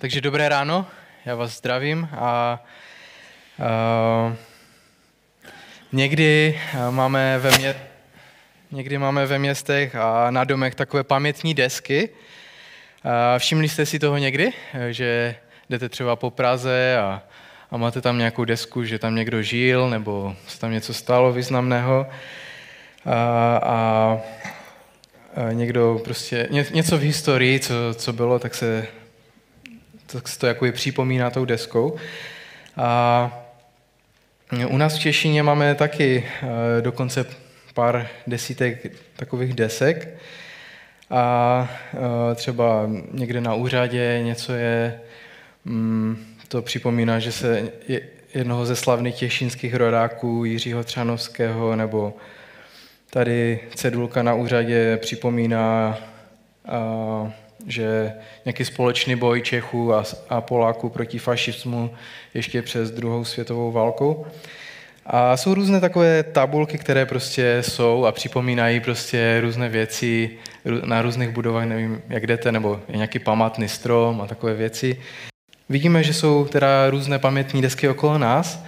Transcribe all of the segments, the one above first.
Takže dobré ráno, já vás zdravím a uh, někdy máme ve mě, někdy máme ve městech a na domech takové pamětní desky. Uh, všimli jste si toho někdy, že jdete třeba po Praze a, a máte tam nějakou desku, že tam někdo žil nebo se tam něco stalo významného. Uh, a někdo prostě, něco v historii, co, co bylo, tak se tak se to jako je připomíná tou deskou. A u nás v Češině máme taky eh, dokonce pár desítek takových desek. A eh, třeba někde na úřadě něco je, mm, to připomíná, že se jednoho ze slavných těšinských rodáků Jiřího Třanovského nebo tady cedulka na úřadě připomíná že nějaký společný boj Čechů a, a Poláků proti fašismu ještě přes druhou světovou válku. A jsou různé takové tabulky, které prostě jsou a připomínají prostě různé věci na různých budovách, nevím, jak jdete, nebo je nějaký památný strom a takové věci. Vidíme, že jsou teda různé pamětní desky okolo nás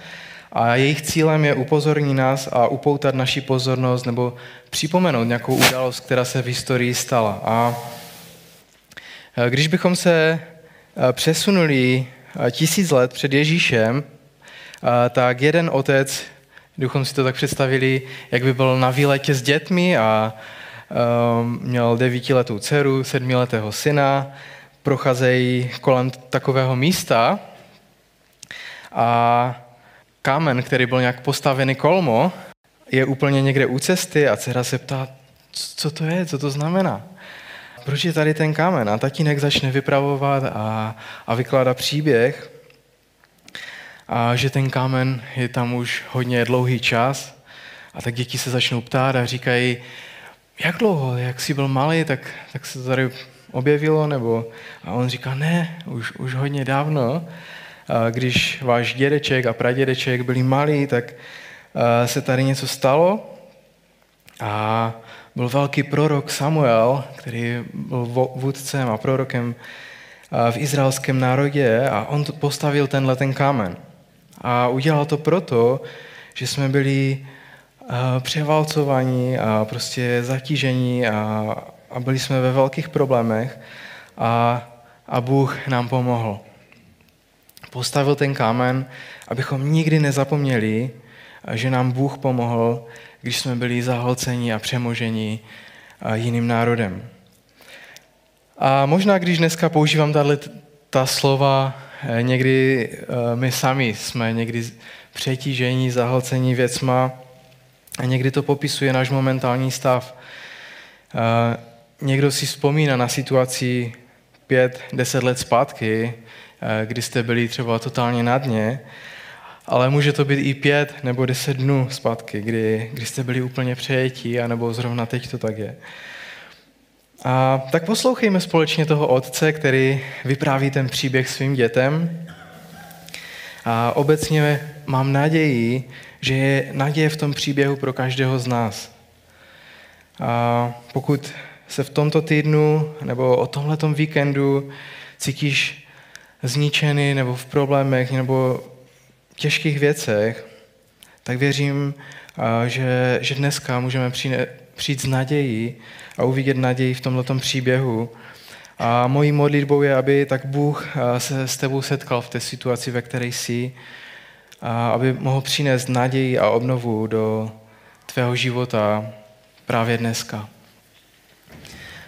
a jejich cílem je upozornit nás a upoutat naši pozornost nebo připomenout nějakou událost, která se v historii stala. A když bychom se eh, přesunuli eh, tisíc let před Ježíšem, tak jeden otec, kdybychom si to tak představili, jak by byl na výletě s dětmi a měl devítiletou dceru, sedmiletého syna, procházejí kolem takového místa a kámen, který byl nějak postavený kolmo, je úplně někde u cesty a dcera se ptá, co to je, co to znamená proč je tady ten kámen? A tatínek začne vypravovat a, a vykládat příběh, a že ten kámen je tam už hodně dlouhý čas. A tak děti se začnou ptát a říkají, jak dlouho, jak jsi byl malý, tak, tak se tady objevilo, nebo a on říká, ne, už, už hodně dávno, a když váš dědeček a pradědeček byli malí, tak se tady něco stalo. A byl velký prorok Samuel, který byl vůdcem a prorokem v izraelském národě a on postavil tenhle ten kámen. A udělal to proto, že jsme byli převálcovaní a prostě zatížení a, a byli jsme ve velkých problémech a, a Bůh nám pomohl. Postavil ten kámen, abychom nikdy nezapomněli, že nám Bůh pomohl když jsme byli zahlceni a přemoženi jiným národem. A možná, když dneska používám tato ta slova, eh, někdy eh, my sami jsme někdy přetížení, zahlcení věcma a někdy to popisuje náš momentální stav. Eh, někdo si vzpomíná na situaci pět, deset let zpátky, kdy jste byli třeba totálně na dně ale může to být i pět nebo deset dnů zpátky, kdy, kdy jste byli úplně přejetí, anebo zrovna teď to tak je. A tak poslouchejme společně toho otce, který vypráví ten příběh svým dětem. A obecně mám naději, že je naděje v tom příběhu pro každého z nás. A pokud se v tomto týdnu nebo o tomhletom víkendu cítíš zničený nebo v problémech nebo těžkých věcech, tak věřím, že, že dneska můžeme přijít s nadějí a uvidět naději v tomto příběhu. A mojí modlitbou je, aby tak Bůh se s tebou setkal v té situaci, ve které jsi, a aby mohl přinést naději a obnovu do tvého života právě dneska.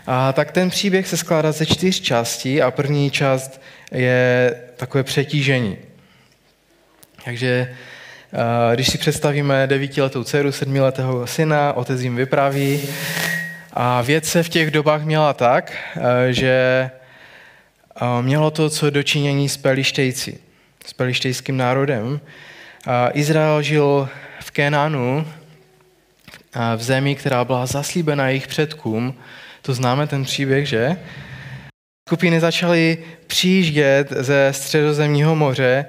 A tak ten příběh se skládá ze čtyř částí a první část je takové přetížení. Takže eh, když si představíme devítiletou dceru, sedmiletého syna, otec jim vypraví. A věc se v těch dobách měla tak, eh, že eh, mělo to co dočinění s Pelištejci, s pelištejským národem. Izrael žil v Kenánu, v zemi, která byla zaslíbena jejich předkům. To známe ten příběh, že? Skupiny začaly přijíždět ze středozemního moře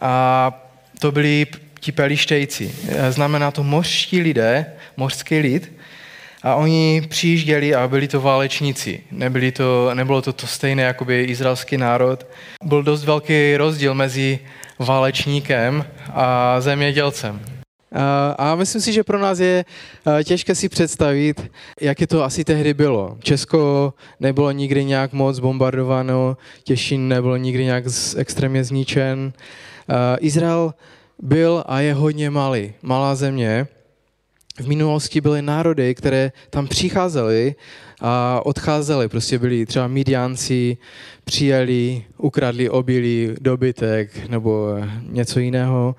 a to byli ti pelištejci. Znamená to mořští lidé, mořský lid. A oni přijížděli a byli to válečníci. Nebyli to, nebylo to to stejné jako by izraelský národ. Byl dost velký rozdíl mezi válečníkem a zemědělcem. A myslím si, že pro nás je těžké si představit, jak je to asi tehdy bylo. Česko nebylo nikdy nějak moc bombardováno, Těšin nebylo nikdy nějak extrémně zničen. Izrael byl a je hodně malý, malá země. V minulosti byly národy, které tam přicházely a odcházely. Prostě byli třeba Midianci, přijeli, ukradli obilí, dobytek nebo něco jiného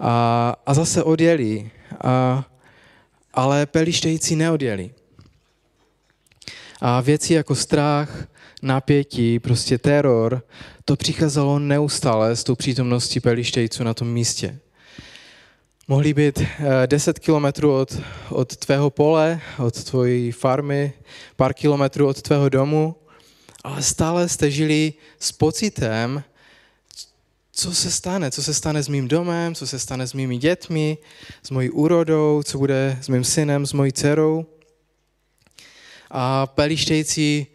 a, a zase odjeli. A, ale pelištejci neodjeli. A věci jako strach, napětí, prostě teror, to přicházelo neustále s tou přítomností pelištejců na tom místě. Mohli být 10 eh, kilometrů od, od tvého pole, od tvojí farmy, pár kilometrů od tvého domu, ale stále jste žili s pocitem, co se stane, co se stane s mým domem, co se stane s mými dětmi, s mojí úrodou, co bude s mým synem, s mojí dcerou. A pelištejci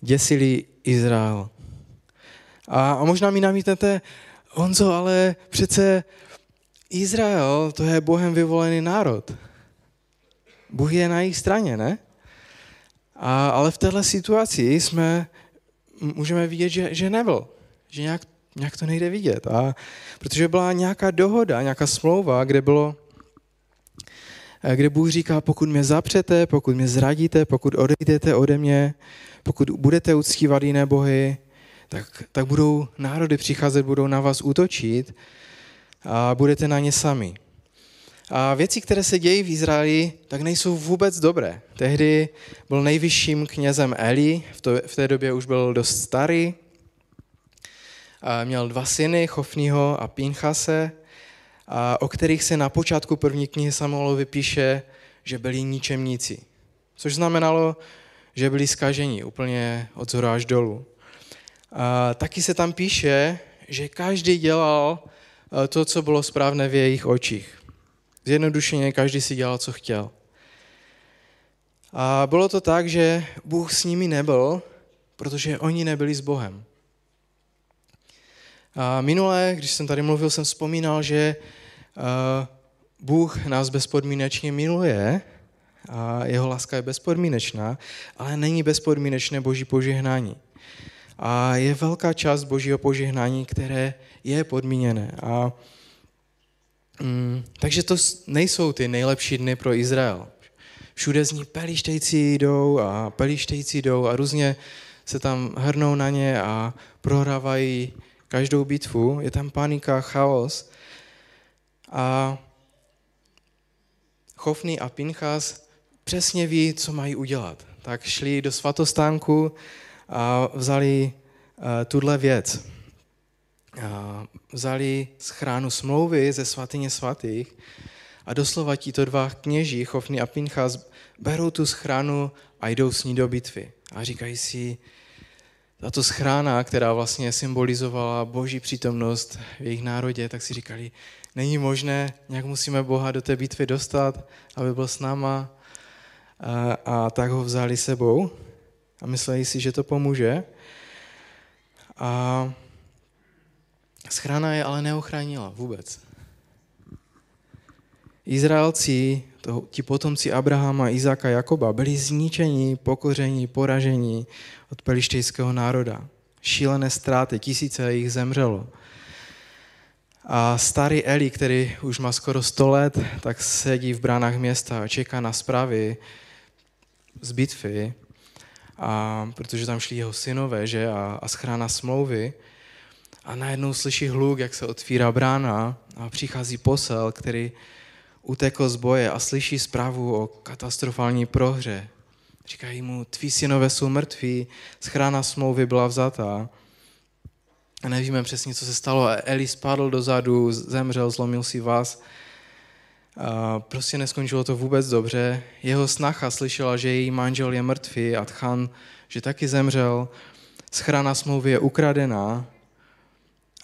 děsili Izrael. A, možná mi namítnete, Honzo, ale přece Izrael, to je Bohem vyvolený národ. Bůh je na jejich straně, ne? A, ale v této situaci jsme, můžeme vidět, že, že nebyl. Že nějak, nějak to nejde vidět. A, protože byla nějaká dohoda, nějaká smlouva, kde bylo, kde Bůh říká, pokud mě zapřete, pokud mě zradíte, pokud odejdete ode mě, pokud budete uctívat jiné bohy, tak, tak budou národy přicházet, budou na vás útočit a budete na ně sami. A věci, které se dějí v Izraeli, tak nejsou vůbec dobré. Tehdy byl nejvyšším knězem Eli, v, to, v té době už byl dost starý, a měl dva syny, Chofního a Pinchase, a o kterých se na počátku první knihy Samuelovi píše, že byli ničemníci. Což znamenalo, že byli skaženi úplně od zhora až dolů. A taky se tam píše, že každý dělal eh, to, co bylo správné v jejich očích. Zjednodušeně každý si dělal, co chtěl. A bylo to tak, že Bůh s nimi nebyl, protože oni nebyli s Bohem. A minule, když jsem tady mluvil, jsem vzpomínal, že eh, Bůh nás bezpodmínečně miluje a jeho láska je bezpodmínečná, ale není bezpodmínečné boží požehnání. A je velká část božího požehnání, které je podmíněné. A, mm, takže to nejsou ty nejlepší dny pro Izrael. Všude z ní pelištejci jdou a pelištejci jdou a různě se tam hrnou na ně a prohrávají každou bitvu. Je tam panika, chaos. A Chofný a Pinchas přesně ví, co mají udělat. Tak šli do svatostánku a vzali eh, tuhle věc. A vzali schránu smlouvy ze svatyně svatých a doslova tito dva kněží, Chofný a Pinchas, berou tu schránu a jdou s ní do bitvy. A říkají si, tato schrána, která vlastně symbolizovala boží přítomnost v jejich národě, tak si říkali, není možné, nějak musíme Boha do té bitvy dostat, aby byl s náma. A, a tak ho vzali sebou a mysleli si, že to pomůže. A schrána je ale neochránila vůbec. Izraelci, to, ti potomci Abrahama, Izáka, Jakoba, byli zničeni, pokoření, poražení od pelištejského národa. Šílené ztráty, tisíce jich zemřelo. A starý Eli, který už má skoro 100 let, tak sedí v bránách města a čeká na zprávy z bitvy a, protože tam šli jeho synové že, a, a schrána smlouvy. A najednou slyší hluk, jak se otvírá brána a přichází posel, který utekl z boje a slyší zprávu o katastrofální prohře. Říkají mu, tví synové jsou mrtví, schrána smlouvy byla vzatá. A nevíme přesně, co se stalo. Eli spadl dozadu, zemřel, zlomil si vás. A prostě neskončilo to vůbec dobře. Jeho snacha slyšela, že její manžel je mrtvý a Tchan, že taky zemřel. Schrana smlouvy je ukradená.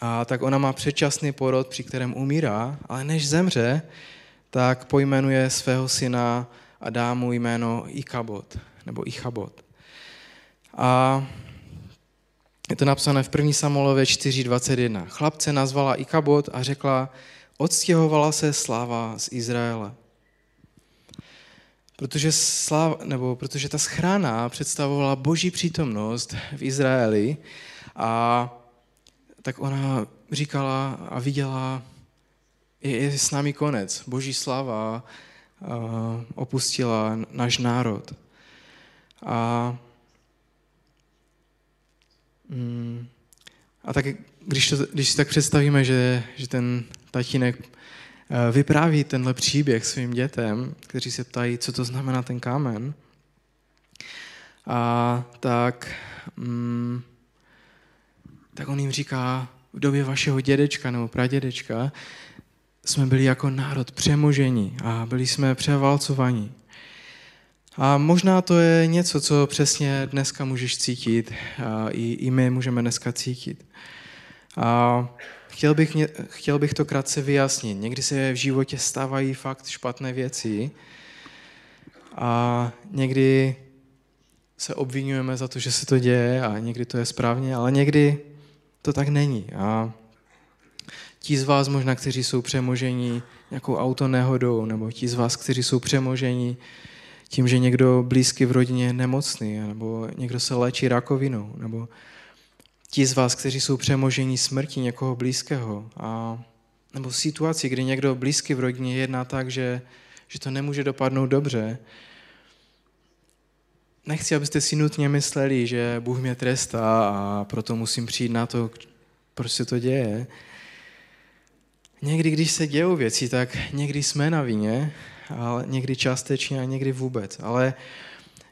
A tak ona má předčasný porod, při kterém umírá, ale než zemře, tak pojmenuje svého syna a dá mu jméno Ikabot, nebo Ichabot. A je to napsané v 1. Samuelové 4.21. Chlapce nazvala Ikabot a řekla, odstěhovala se sláva z Izraele. Protože, sláva, nebo protože ta schrána představovala boží přítomnost v Izraeli a tak ona říkala a viděla, je, je s námi konec. Boží slava opustila náš národ. A, mm, a tak když, to, když si tak představíme, že, že ten tatínek vypráví tenhle příběh svým dětem, kteří se ptají, co to znamená ten kámen, a tak, mm, tak on jim říká, v době vašeho dědečka nebo pradědečka jsme byli jako národ přemožení a byli jsme převalcovaní. A možná to je něco, co přesně dneska můžeš cítit a i, i my můžeme dneska cítit. A chtěl bych, chtěl bych to krátce vyjasnit. Někdy se v životě stávají fakt špatné věci a někdy se obvinujeme za to, že se to děje a někdy to je správně, ale někdy to tak není. A ti z vás možná, kteří jsou přemožení nějakou autonehodou, nebo ti z vás, kteří jsou přemožení tím, že někdo blízký v rodině je nemocný, nebo někdo se léčí rakovinou, nebo ti z vás, kteří jsou přemožení smrti někoho blízkého, a, nebo situaci, kdy někdo blízký v rodině jedná tak, že, že to nemůže dopadnout dobře, nechci, abyste si nutně mysleli, že Bůh mě trestá a proto musím přijít na to, proč se to děje. Někdy, když se dějou věci, tak někdy jsme na vině, ale někdy částečně a někdy vůbec. Ale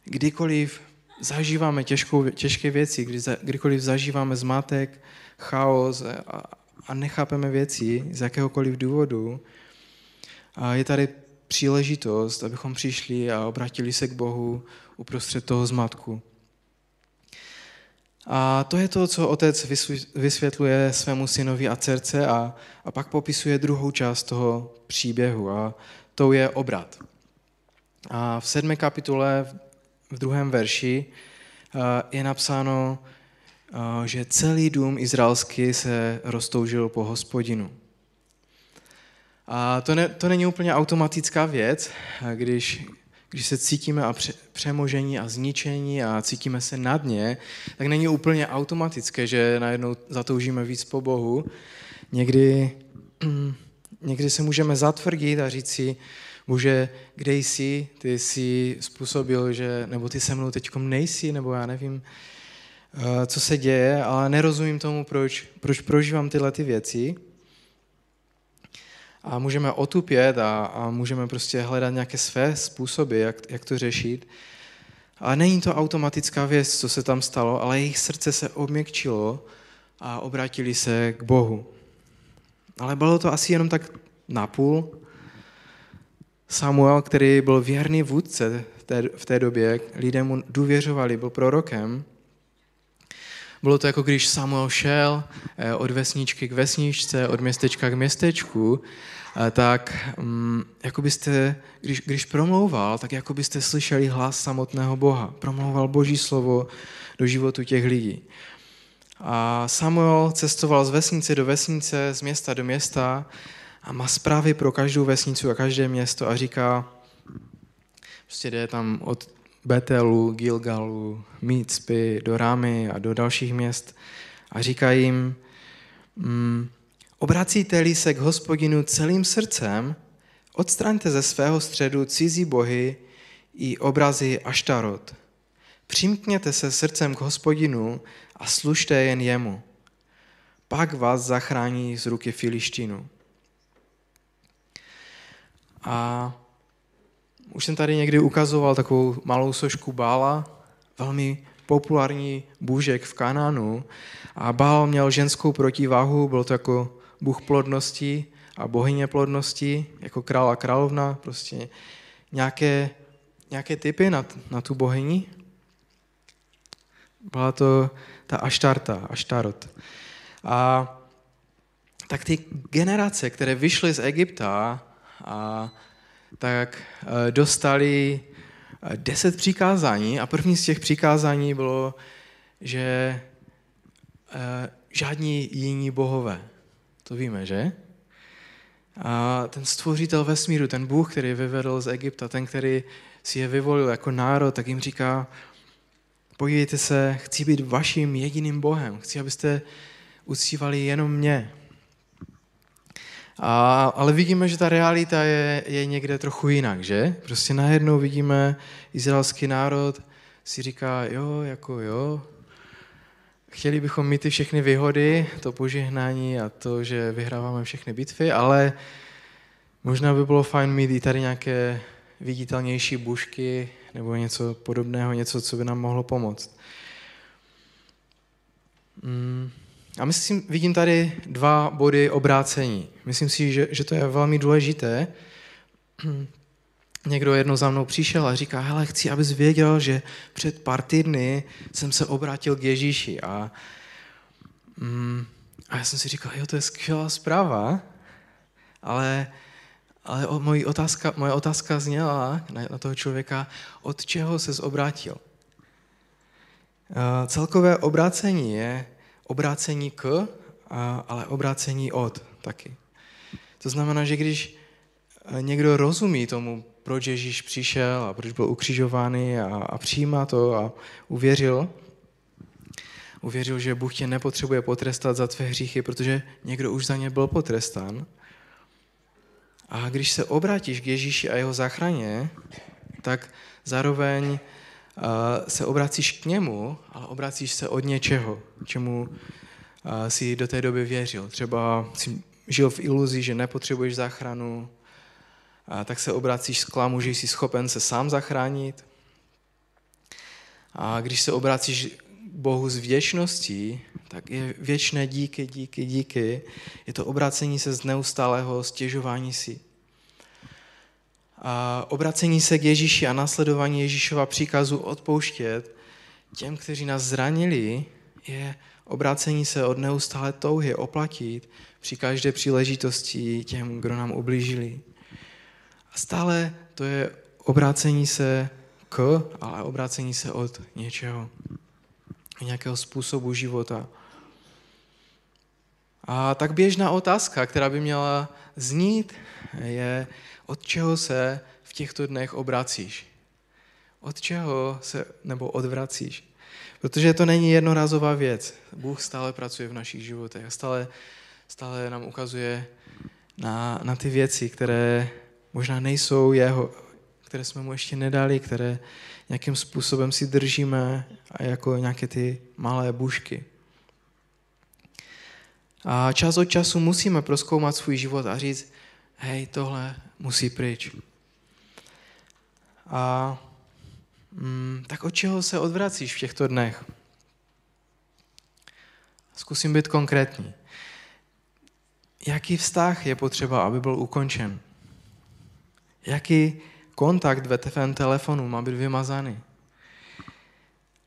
kdykoliv zažíváme těžkou, těžké věci, kdy, kdykoliv zažíváme zmatek, chaos a, a nechápeme věci z jakéhokoliv důvodu, a je tady příležitost, abychom přišli a obratili se k Bohu uprostřed toho zmatku. A to je to, co otec vysvětluje svému synovi a dcerce a, a pak popisuje druhou část toho příběhu a to je obrat. A v sedmé kapitole, v druhém verši, je napsáno, že celý dům izraelský se roztoužil po hospodinu. A to, ne, to není úplně automatická věc, když, když se cítíme a pře, přemožení a zničení a cítíme se na dně, tak není úplně automatické, že najednou zatoužíme víc po Bohu. Někdy, někdy se můžeme zatvrdit a říct si, Bože, kde jsi, ty jsi způsobil, že, nebo ty se mnou teď nejsi, nebo já nevím, eh, co se děje, ale nerozumím tomu, proč, proč prožívám tyhle ty věci a můžeme otupět a, a můžeme prostě hledat nějaké své způsoby, jak, jak to řešit. A není to automatická věc, co se tam stalo, ale jejich srdce se obměkčilo a obrátili se k Bohu. Ale bylo to asi jenom tak napůl. Samuel, který byl věrný vůdce v té, době, lidé mu důvěřovali, byl prorokem, bylo to jako když Samuel šel eh, od vesničky k vesničce, od městečka k městečku, eh, tak mm, jako byste, když, když promlouval, tak jako byste slyšeli hlas samotného Boha. Promlouval Boží slovo do životu těch lidí. A Samuel cestoval z vesnice do vesnice, z města do města a má zprávy pro každou vesnicu a každé město a říká, prostě jde tam od Betelu, Gilgalu, Micpy, do Rámy a do dalších měst a říká jim, mm, obracíte-li se k hospodinu celým srdcem, odstraňte ze svého středu cizí bohy i obrazy Aštarot. Přimkněte se srdcem k hospodinu a služte jen jemu. Pak vás zachrání z ruky Filištinu. A už jsem tady někdy ukazoval takovou malou sošku Bála, velmi populární bůžek v Kanánu. A Bál měl ženskou protiváhu, byl to jako bůh plodnosti a bohyně plodnosti, jako král a královna, prostě nějaké, nějaké typy na, na tu bohyni. Byla to ta Aštarta, Aštarot. A tak ty generace, které vyšly z Egypta a tak eh, dostali eh, deset přikázání a první z těch přikázání bylo, že eh, žádní jiní bohové. To víme, že? A ten stvořitel vesmíru, ten Bůh, který vyvedl z Egypta, ten, který si je vyvolil jako národ, tak jim říká, podívejte se, chci být vaším jediným Bohem, chci, abyste uctívali jenom mě. A, ale vidíme, že ta realita je, je někde trochu jinak, že? Prostě najednou vidíme izraelský národ, si říká, jo, jako jo, chtěli bychom mít ty všechny výhody, to požehnání a to, že vyhráváme všechny bitvy, ale možná by bylo fajn mít i tady nějaké viditelnější bušky nebo něco podobného, něco, co by nám mohlo pomoct. Mm. A myslím, vidím tady dva body obrácení. Myslím si, že, že to je velmi důležité. Někdo jednou za mnou přišel a říká, hele, chci, abys věděl, že před pár týdny jsem se obrátil k Ježíši. A, mm, a já jsem si říkal, jo, to je skvělá zpráva, ale, ale moje otázka, moje otázka zněla na, na toho člověka, od čeho se obrátil. Uh, celkové obrácení je obrácení k, ale obrácení od taky. To znamená, že když někdo rozumí tomu, proč Ježíš přišel a proč byl ukřižovaný a, a přijímá to a uvěřil, uvěřil, že Bůh tě nepotřebuje potrestat za tvé hříchy, protože někdo už za ně byl potrestán. A když se obrátíš k Ježíši a jeho záchraně, tak zároveň se obracíš k němu, ale obracíš se od něčeho, čemu si do té doby věřil. Třeba si žil v iluzi, že nepotřebuješ záchranu, a tak se obracíš s klamu, že jsi schopen se sám zachránit. A když se obracíš Bohu z věčností, tak je věčné díky, díky, díky. Je to obracení se z neustálého stěžování si. A obracení se k Ježíši a následování Ježíšova příkazu odpouštět těm, kteří nás zranili, je obrácení se od neustále touhy oplatit při každé příležitosti těm, kdo nám ublížili. A stále to je obrácení se k, ale obrácení se od něčeho, nějakého způsobu života. A tak běžná otázka, která by měla znít, je, od čeho se v těchto dnech obracíš? Od čeho se nebo odvracíš? Protože to není jednorazová věc. Bůh stále pracuje v našich životech a stále, stále nám ukazuje na, na ty věci, které možná nejsou jeho, které jsme mu ještě nedali, které nějakým způsobem si držíme a jako nějaké ty malé bušky. A čas od času musíme proskoumat svůj život a říct, hej, tohle musí pryč. A mm, tak od čeho se odvracíš v těchto dnech? Zkusím být konkrétní. Jaký vztah je potřeba, aby byl ukončen? Jaký kontakt ve tvém telefonu má být vymazaný?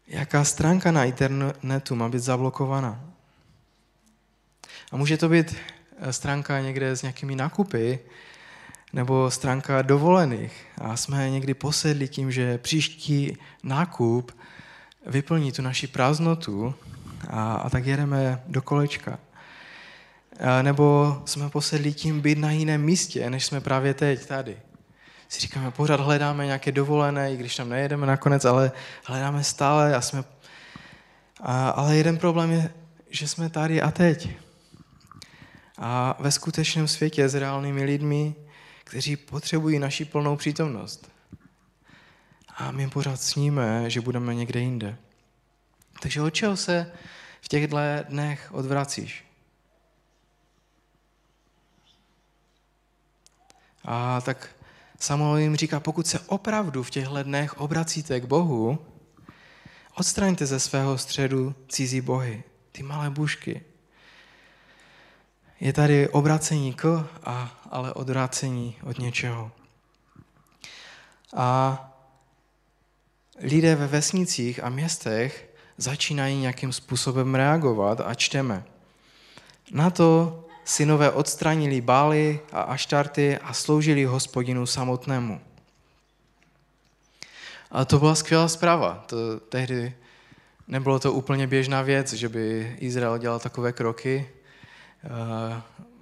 Jaká stránka na internetu má být zablokovaná? A může to být stránka někde s nějakými nákupy, nebo stránka dovolených. A jsme někdy posedli tím, že příští nákup vyplní tu naši prázdnotu a, a tak jedeme do kolečka. A nebo jsme posedli tím být na jiném místě, než jsme právě teď tady si říkáme, pořád hledáme nějaké dovolené, i když tam nejedeme nakonec, ale hledáme stále a jsme... A, ale jeden problém je, že jsme tady a teď. A ve skutečném světě s reálnými lidmi, kteří potřebují naši plnou přítomnost. A my pořád sníme, že budeme někde jinde. Takže od čeho se v těchto dnech odvracíš? A tak Samuel jim říká, pokud se opravdu v těchto dnech obracíte k Bohu, odstraňte ze svého středu cizí bohy, ty malé bušky. Je tady obracení k, a, ale odvracení od něčeho. A lidé ve vesnicích a městech začínají nějakým způsobem reagovat a čteme. Na to, synové odstranili bály a aštarty a sloužili hospodinu samotnému. A to byla skvělá zpráva. To tehdy nebylo to úplně běžná věc, že by Izrael dělal takové kroky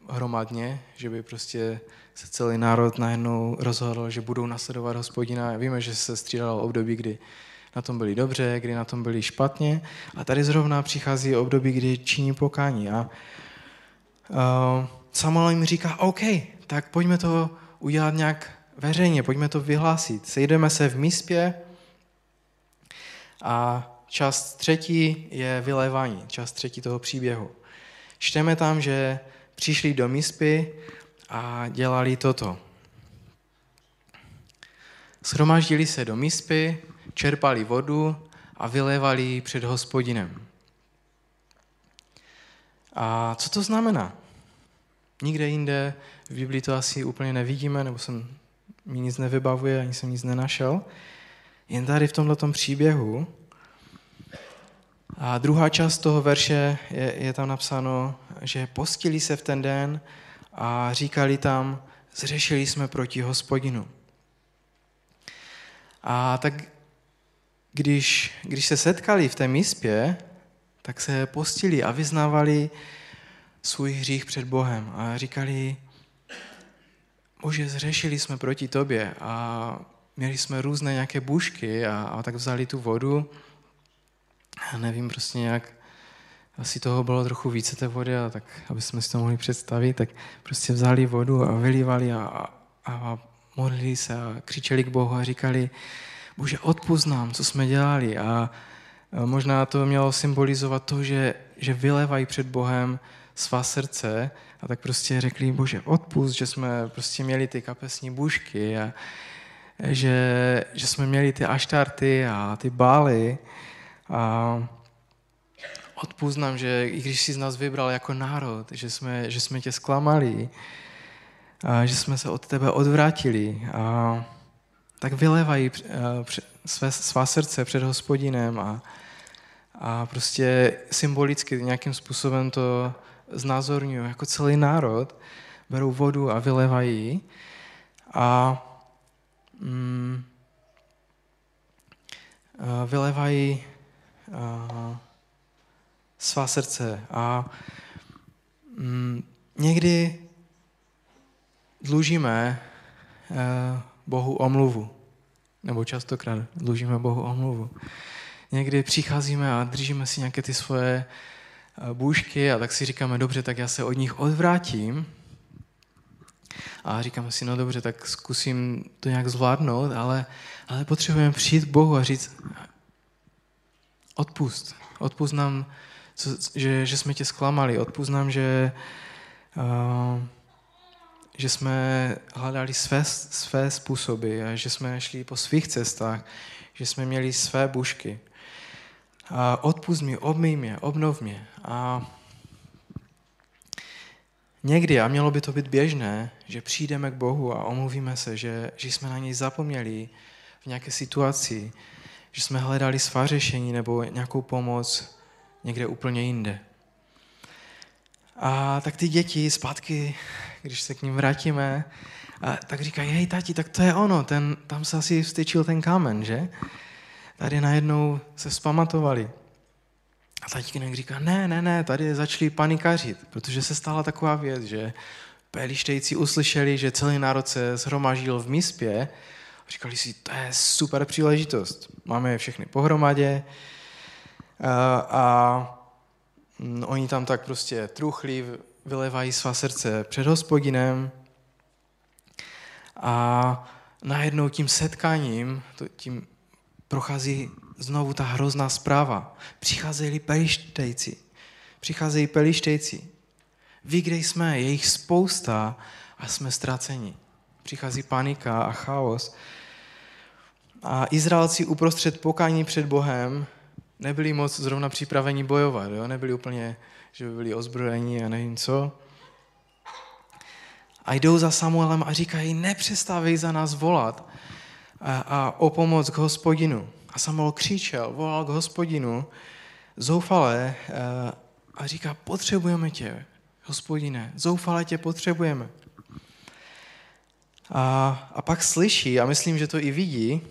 hromadně, že by prostě se celý národ najednou rozhodl, že budou nasledovat hospodina. Víme, že se střídalo období, kdy na tom byli dobře, kdy na tom byli špatně. A tady zrovna přichází období, kdy činí pokání. A uh, Samuel jim říká, OK, tak pojďme to udělat nějak veřejně, pojďme to vyhlásit. Sejdeme se v míspě a část třetí je vylévání, část třetí toho příběhu. Čteme tam, že přišli do míspy a dělali toto. Shromaždili se do míspy, čerpali vodu a vylévali ji před hospodinem. A co to znamená? Nikde jinde v Biblii to asi úplně nevidíme, nebo jsem mi nic nevybavuje, ani jsem nic nenašel. Jen tady v tomto příběhu. A druhá část toho verše je, je tam napsáno, že postili se v ten den a říkali tam, zřešili jsme proti hospodinu. A tak když, když se setkali v té míspě, tak se postili a vyznávali svůj hřích před Bohem a říkali, Bože, zřešili jsme proti tobě a měli jsme různé nějaké bušky a, a tak vzali tu vodu. Nevím prostě nějak, asi toho bylo trochu více té vody, a tak aby jsme si to mohli představit, tak prostě vzali vodu a vylívali a, a, a modlili se a křičeli k Bohu a říkali, Bože, odpust nám, co jsme dělali. A možná to mělo symbolizovat to, že, že vylevají před Bohem svá srdce a tak prostě řekli, bože, odpust, že jsme prostě měli ty kapesní bušky a že, že jsme měli ty aštarty a ty bály a odpust nám, že i když jsi z nás vybral jako národ, že jsme, že jsme tě zklamali, a že jsme se od tebe odvrátili a tak vylevají své, svá srdce před hospodinem a, a prostě symbolicky nějakým způsobem to znázorňují jako celý národ, berou vodu a vylevají a mm, vylevají a, svá srdce. A mm, někdy dlužíme a, Bohu omluvu, nebo častokrát dlužíme Bohu omluvu. Někdy přicházíme a držíme si nějaké ty svoje bůžky a tak si říkáme, dobře, tak já se od nich odvrátím. A říkáme si, no dobře, tak zkusím to nějak zvládnout, ale, ale potřebujeme přijít k Bohu a říct, odpust, odpust nám, co, že, že jsme tě zklamali, odpust nám, že, uh, že jsme hledali své, své způsoby a že jsme šli po svých cestách, že jsme měli své bušky. A odpust mi, obmyj mě, obnov mě. A někdy, a mělo by to být běžné, že přijdeme k Bohu a omluvíme se, že, že jsme na něj zapomněli v nějaké situaci, že jsme hledali svá řešení nebo nějakou pomoc někde úplně jinde. A tak ty děti zpátky, když se k ním vrátíme, a tak říkají, hej tati, tak to je ono, ten, tam se asi vstyčil ten kámen, že? tady najednou se vzpamatovali. A tatínek říká, ne, ne, ne, tady začali panikařit, protože se stala taková věc, že pelištejci uslyšeli, že celý národ se shromažil v míspě a říkali si, to je super příležitost. Máme je všechny pohromadě a, a mm, oni tam tak prostě truchli, vylevají svá srdce před hospodinem a najednou tím setkáním, tím prochází znovu ta hrozná zpráva. Přicházejí pelištejci. Přicházejí pelištejci. Ví, kde jsme, je jich spousta a jsme ztraceni. Přichází panika a chaos. A Izraelci uprostřed pokání před Bohem nebyli moc zrovna připraveni bojovat. Jo? Nebyli úplně, že by byli ozbrojení a nevím co. A jdou za Samuelem a říkají, nepřestávej za nás volat a, a o pomoc k hospodinu. A Samuel křičel, volal k hospodinu, zoufale a říká, potřebujeme tě, hospodine, zoufale tě potřebujeme. A, a pak slyší, a myslím, že to i vidí,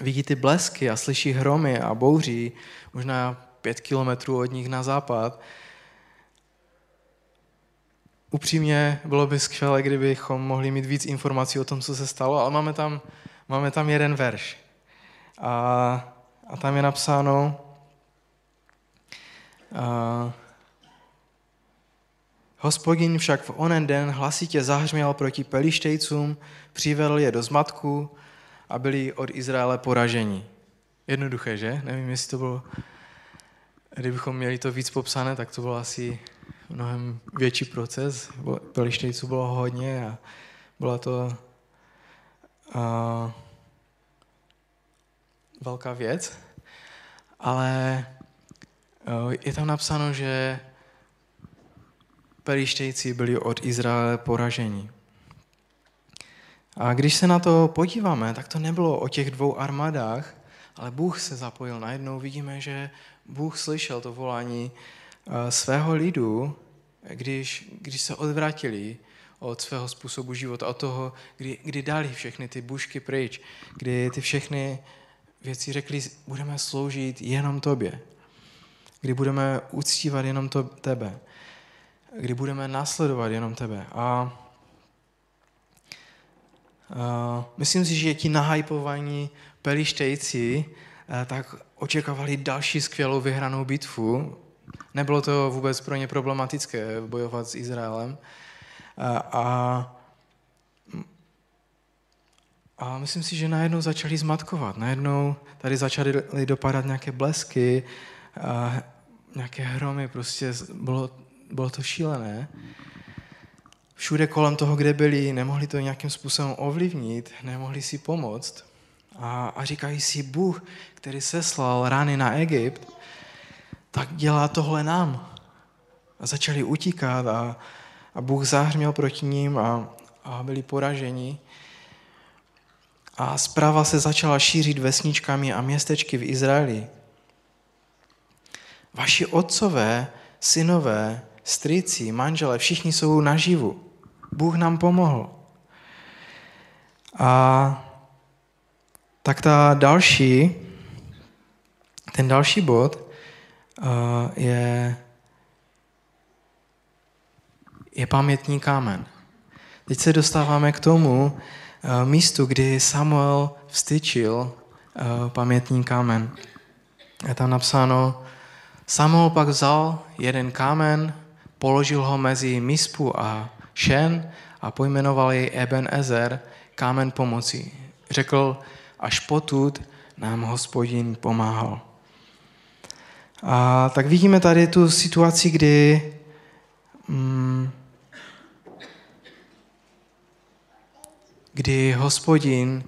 vidí ty blesky a slyší hromy a bouří, možná pět kilometrů od nich na západ. Upřímně bylo by skvělé, kdybychom mohli mít víc informací o tom, co se stalo, ale máme tam, máme tam jeden verš. A, a tam je napsáno, a, Hospodin však v onen den hlasitě zahřměl proti pelištejcům, přivedl je do zmatku a byli od Izraele poraženi. Jednoduché, že? Nevím, jestli to bylo... Kdybychom měli to víc popsané, tak to bylo asi mnohem větší proces. Pelištejců bylo hodně a byla to a, velká věc. Ale je tam napsáno, že Perištejci byli od Izraele poraženi. A když se na to podíváme, tak to nebylo o těch dvou armádách, ale Bůh se zapojil. Najednou vidíme, že Bůh slyšel to volání eh, svého lidu, když, když se odvratili od svého způsobu života, od toho, kdy, kdy dali všechny ty bušky pryč, kdy ty všechny věci řekli, budeme sloužit jenom tobě, kdy budeme uctívat jenom to, tebe kdy budeme následovat jenom tebe. A, a myslím si, že ti nahajpovaní pelištejci eh, tak očekávali další skvělou vyhranou bitvu. Nebylo to vůbec pro ně problematické bojovat s Izraelem. A, a, a myslím si, že najednou začali zmatkovat. Najednou tady začaly dopadat nějaké blesky, nějaké hromy, prostě bylo bylo to šílené. Všude kolem toho, kde byli, nemohli to nějakým způsobem ovlivnit, nemohli si pomoct. A, a říkají si, Bůh, který seslal rány na Egypt, tak dělá tohle nám. A začali utíkat a, a Bůh zahřměl proti ním a, a byli poraženi. A zpráva se začala šířit vesničkami a městečky v Izraeli. Vaši otcové, synové strýci, manžele, všichni jsou naživu. Bůh nám pomohl. A tak ta další, ten další bod uh, je, je pamětní kámen. Teď se dostáváme k tomu uh, místu, kdy Samuel vstyčil uh, pamětní kámen. Je tam napsáno, Samuel pak vzal jeden kámen, položil ho mezi Mispu a Šen a pojmenoval jej Eben Ezer, kámen pomoci. Řekl, až potud nám hospodin pomáhal. A tak vidíme tady tu situaci, kdy mm, kdy hospodin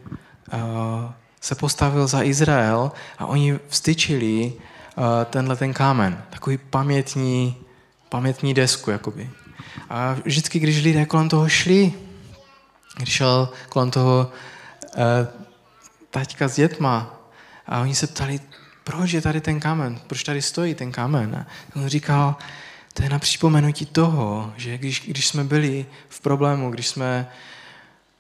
uh, se postavil za Izrael a oni vstyčili uh, tenhle ten kámen, takový pamětní pamětní desku, jakoby. A vždycky, když lidé kolem toho šli, když šel kolem toho eh, taťka s dětma a oni se ptali, proč je tady ten kámen, proč tady stojí ten kámen. A on říkal, to je na připomenutí toho, že když, když jsme byli v problému, když jsme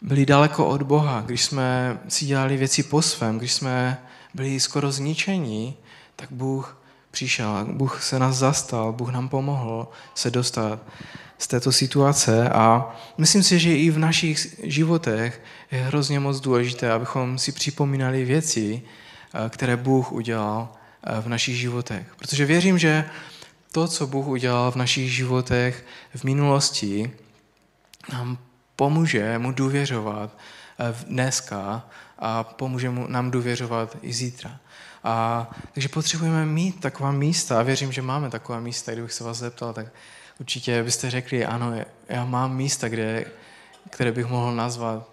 byli daleko od Boha, když jsme si dělali věci po svém, když jsme byli skoro zničení, tak Bůh přišel, Bůh se nás zastal, Bůh nám pomohl se dostat z této situace a myslím si, že i v našich životech je hrozně moc důležité, abychom si připomínali věci, eh, které Bůh udělal eh, v našich životech. Protože věřím, že to, co Bůh udělal v našich životech v minulosti, nám pomůže mu důvěřovat eh, dneska a pomůže mu nám důvěřovat i zítra. A, takže potřebujeme mít taková místa a věřím, že máme taková místa. Kdybych se vás zeptal, tak určitě byste řekli, ano, já mám místa, kde, které bych mohl nazvat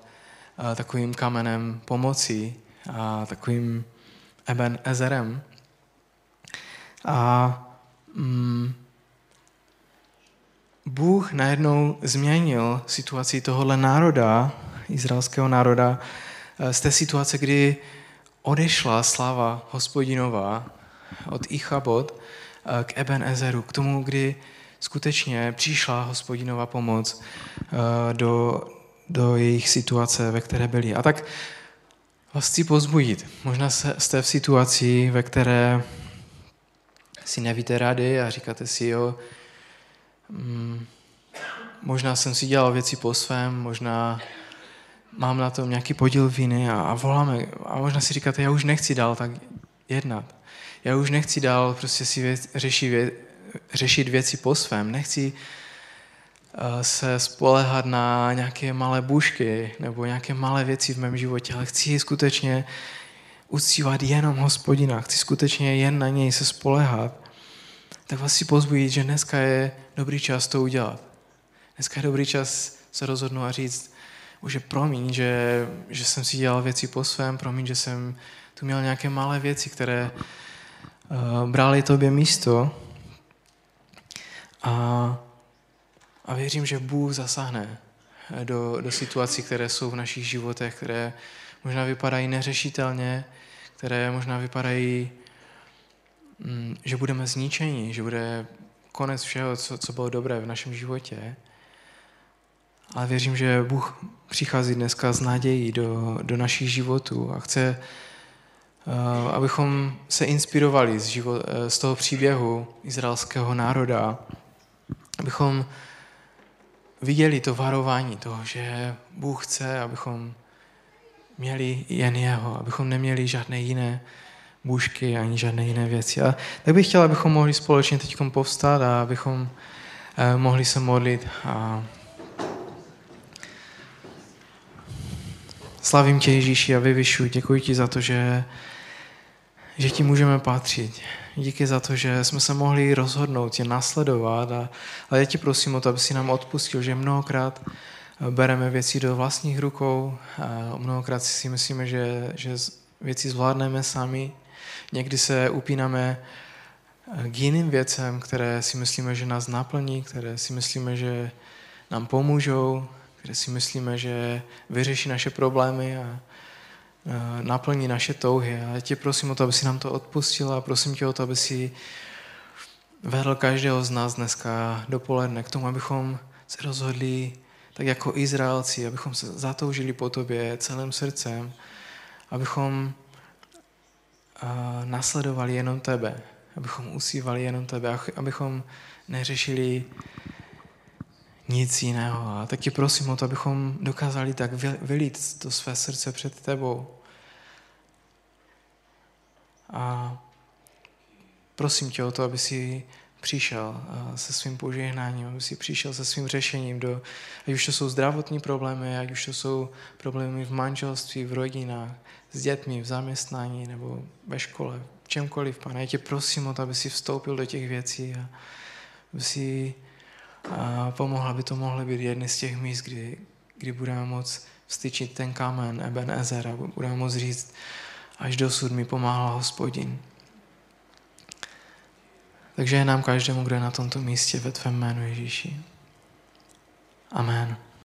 uh, takovým kamenem pomoci a takovým Eben Ezerem. A mm, Bůh najednou změnil situaci tohohle národa, izraelského národa, eh, z té situace, kdy odešla sláva hospodinová od Ichabod eh, k Eben Ezeru, k tomu, kdy skutečně přišla hospodinova pomoc eh, do, do jejich situace, ve které byli. A tak vás chci pozbudit. Možná jste v situaci, ve které si nevíte rady a říkáte si, jo, mm, možná jsem si dělal věci po svém, možná mám na tom nějaký podíl viny a, a voláme. A možná si říkáte, já už nechci dál tak jednat. Já už nechci dál prostě si věc, řešit, řešit věci po svém. Nechci uh, se spolehat na nějaké malé bušky nebo nějaké malé věci v mém životě, ale chci skutečně uctívat jenom hospodina. Chci skutečně jen na něj se spolehat. Tak vás si pozbudit, že dneska je dobrý čas to udělat. Dneska je dobrý čas se rozhodnout a říct, že promiň, že, že jsem si dělal věci po svém, promiň, že jsem tu měl nějaké malé věci, které uh, brali tobě místo. A, a věřím, že Bůh zasáhne do, do situací, které jsou v našich životech, které možná vypadají neřešitelně, které možná vypadají, mm, že budeme zničeni, že bude konec všeho, co, co bylo dobré v našem životě. Ale věřím, že Bůh přichází dneska s nadějí do, do našich životů a chce, uh, abychom se inspirovali z, život, uh, z toho příběhu izraelského národa, abychom viděli to varování toho, že Bůh chce, abychom měli jen jeho, abychom neměli žádné jiné bůžky ani žádné jiné věci. A tak bych chtěl, abychom mohli společně teď povstat a abychom uh, mohli se modlit a Slavím tě, Ježíši, a vyvyšuji. Děkuji ti za to, že, že ti můžeme patřit. Díky za to, že jsme se mohli rozhodnout tě nasledovat. A, ale já ti prosím o to, aby si nám odpustil, že mnohokrát bereme věci do vlastních rukou. A mnohokrát si myslíme, že, že věci zvládneme sami. Někdy se upínáme k jiným věcem, které si myslíme, že nás naplní, které si myslíme, že nám pomůžou, kde si myslíme, že vyřeší naše problémy a naplní naše touhy. A já tě prosím o to, aby si nám to odpustil a prosím tě o to, aby si vedl každého z nás dneska dopoledne k tomu, abychom se rozhodli tak jako Izraelci, abychom se zatoužili po tobě celým srdcem, abychom nasledovali jenom tebe, abychom usívali jenom tebe, abychom neřešili nic jiného. A tak tě prosím o to, abychom dokázali tak vylít to své srdce před tebou. A prosím tě o to, aby si přišel se svým požehnáním, aby si přišel se svým řešením, do, ať už to jsou zdravotní problémy, ať už to jsou problémy v manželství, v rodinách, s dětmi, v zaměstnání nebo ve škole, v čemkoliv, pane. Já tě prosím o to, aby si vstoupil do těch věcí a aby si a pomohla, aby to mohly být jedny z těch míst, kdy, kdy budeme moct vstyčit ten kámen Eben Ezer a budeme moct říct, až dosud mi pomáhal hospodin. Takže je nám každému, kdo je na tomto místě ve tvém jménu Ježíši. Amen.